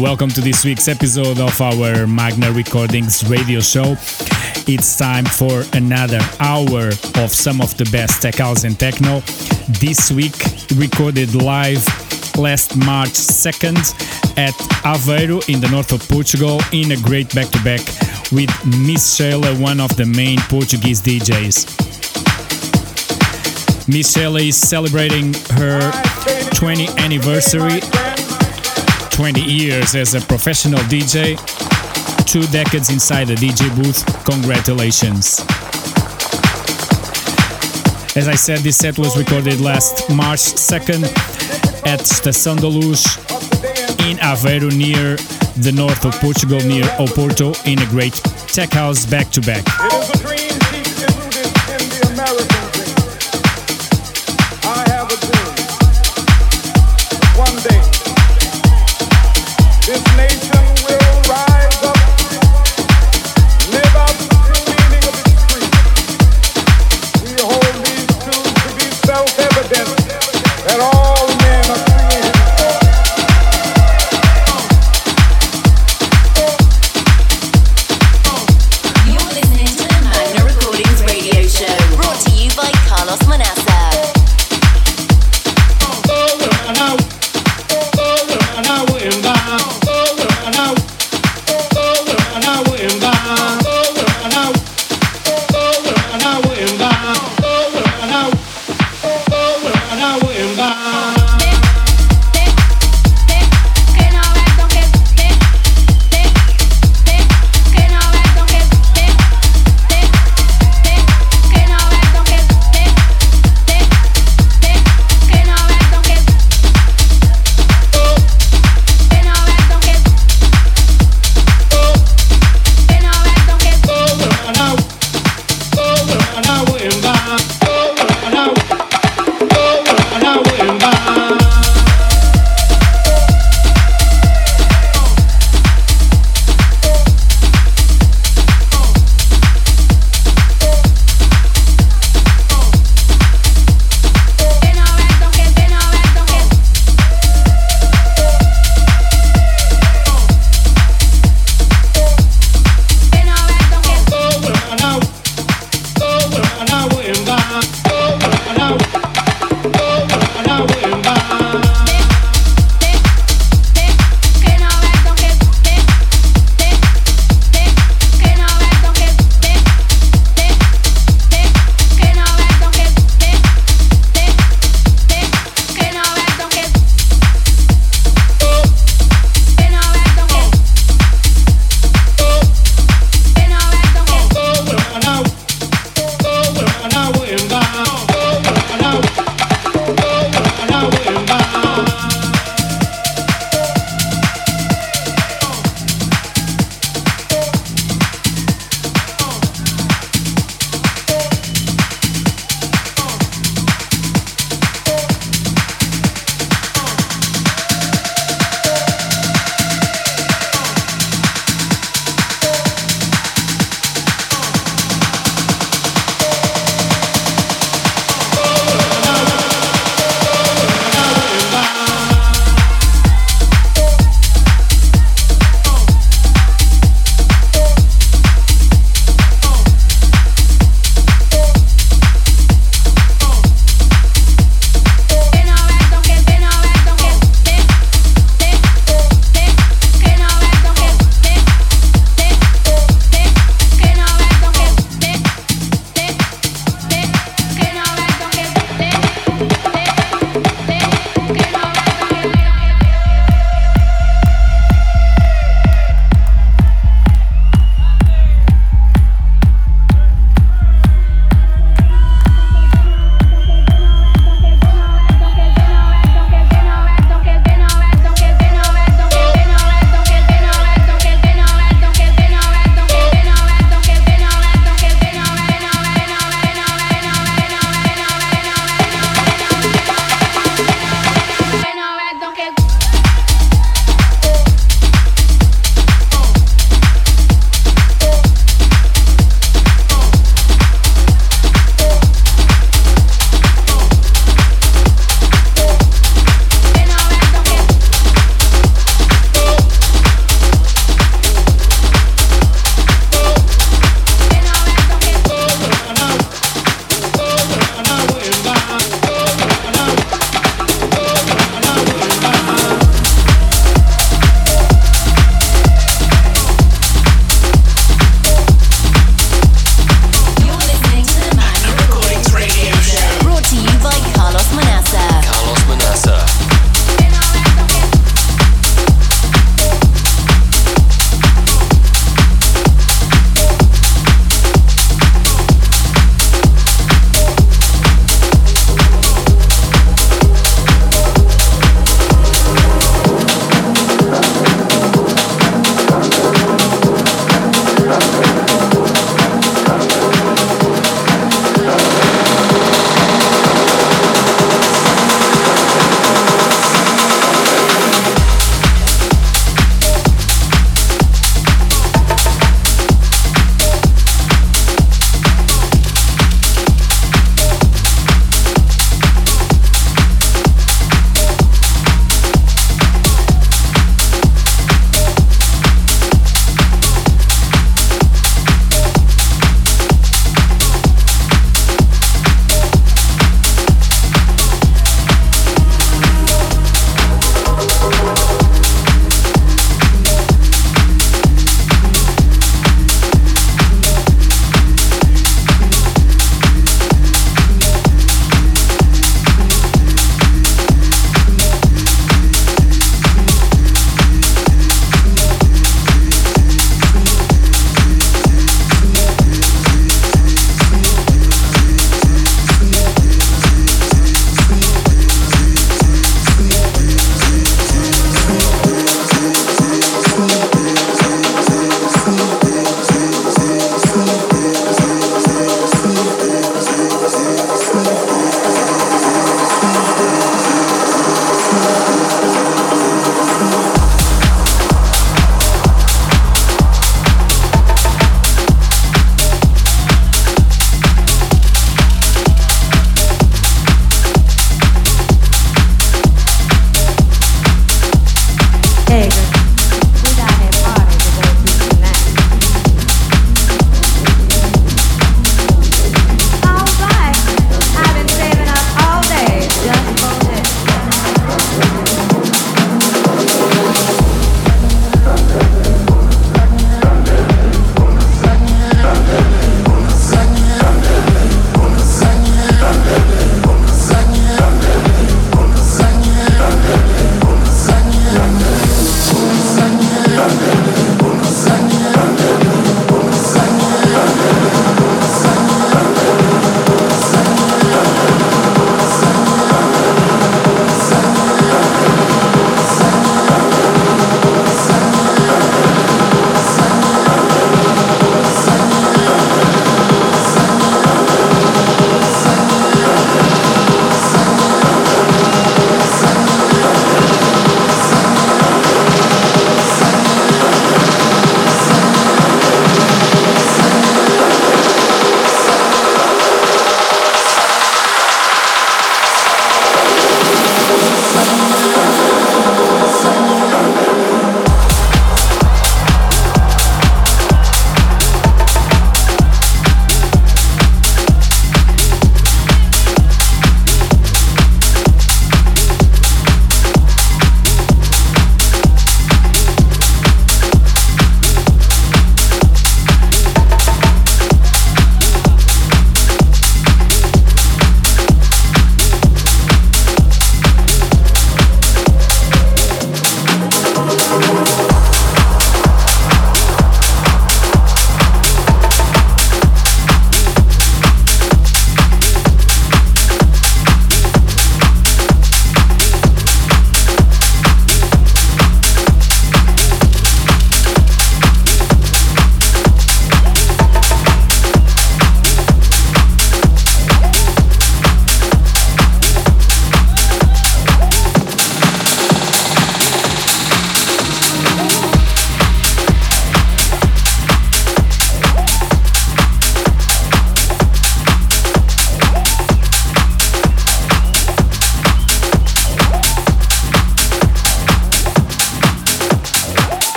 Welcome to this week's episode of our Magna Recordings radio show. It's time for another hour of some of the best tech house and techno. This week, recorded live last March 2nd at Aveiro in the north of Portugal in a great back to back with Miss Sheila, one of the main Portuguese DJs. Miss Sheila is celebrating her 20th anniversary 20 years as a professional DJ, two decades inside the DJ booth. Congratulations. As I said, this set was recorded last March 2nd at Estação da Luz in Aveiro, near the north of Portugal, near Oporto, in a great tech house back to back.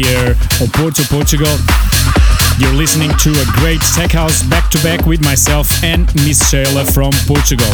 or Oporto, Portugal. You're listening to a great tech house back to back with myself and Miss Sheila from Portugal.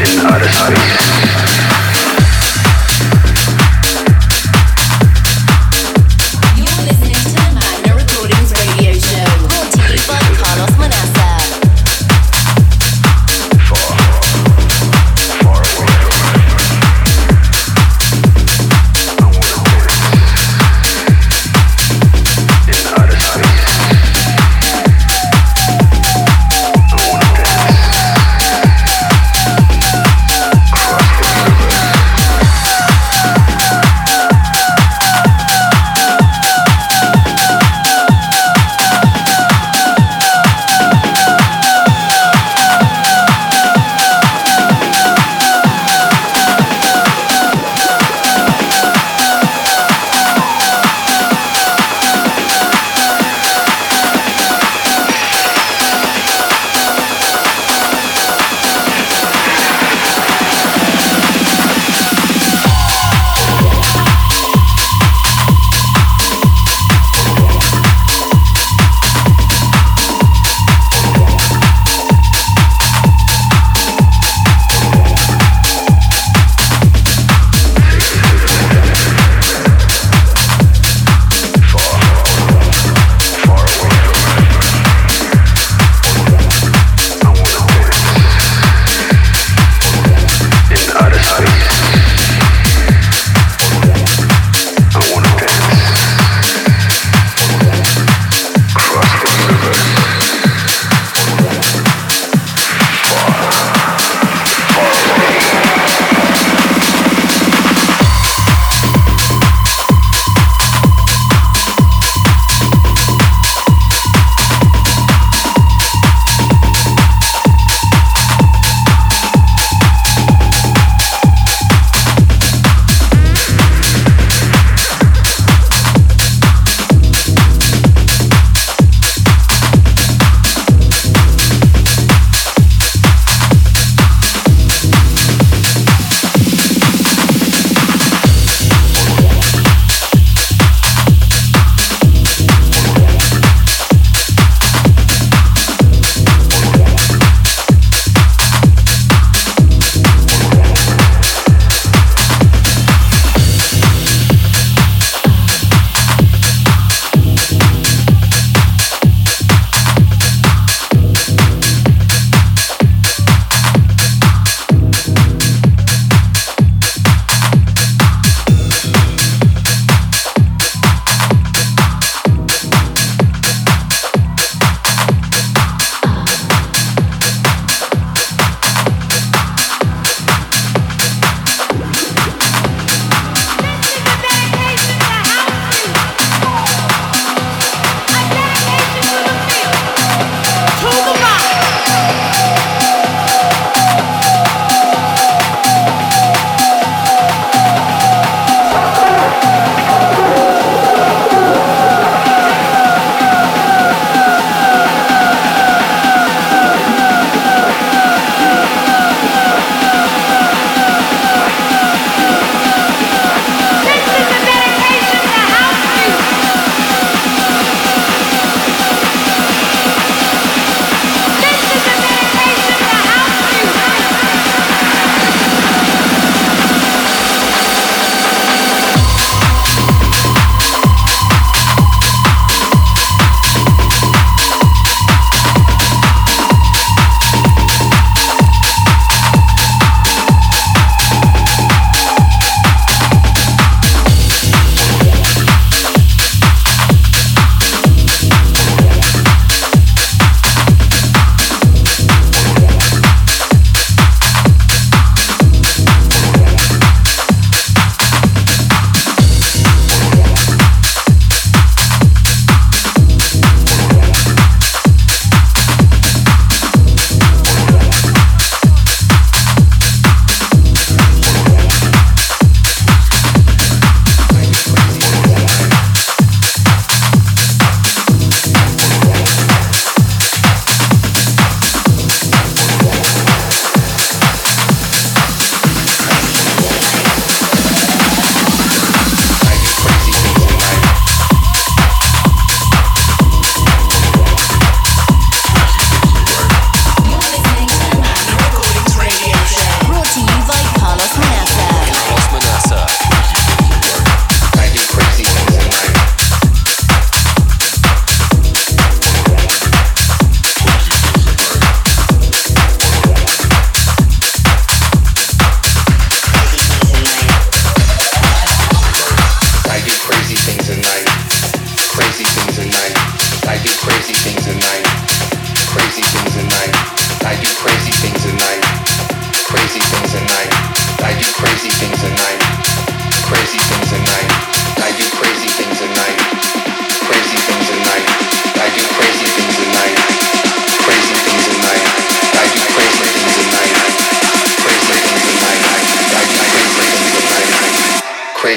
in outer space.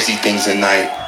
crazy things at night.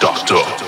Doctor.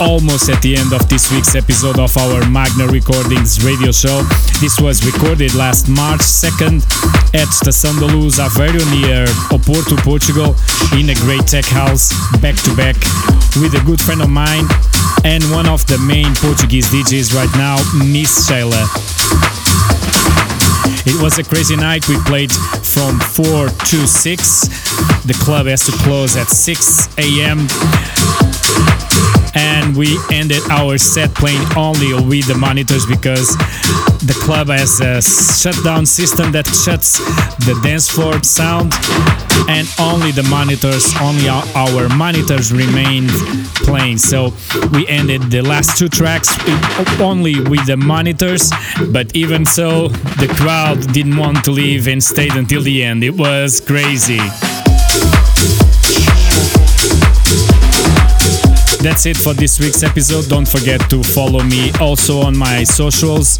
Almost at the end of this week's episode of our Magna Recordings radio show. This was recorded last March 2nd at Estação da Luz, Aveiro, near Oporto, Portugal, in a great tech house, back to back, with a good friend of mine and one of the main Portuguese DJs right now, Miss Sheila. It was a crazy night. We played from 4 to 6. The club has to close at 6 a.m. And we ended our set playing only with the monitors because the club has a shutdown system that shuts the dance floor sound and only the monitors, only our monitors remained playing. So we ended the last two tracks only with the monitors, but even so, the crowd didn't want to leave and stayed until the end. It was crazy. That's it for this week's episode. Don't forget to follow me also on my socials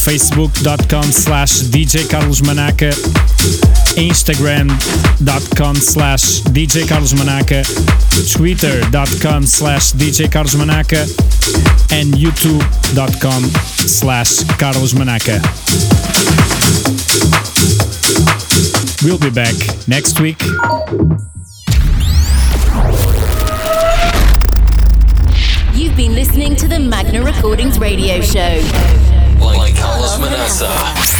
facebook.com slash DJ Carlos Manaca, instagram.com slash DJ Carlos Manaca, twitter.com slash DJ Carlos Manaca, and youtube.com slash Carlos Manaca. We'll be back next week. You've been listening to the Magna Recordings radio show. By Carlos Manaça.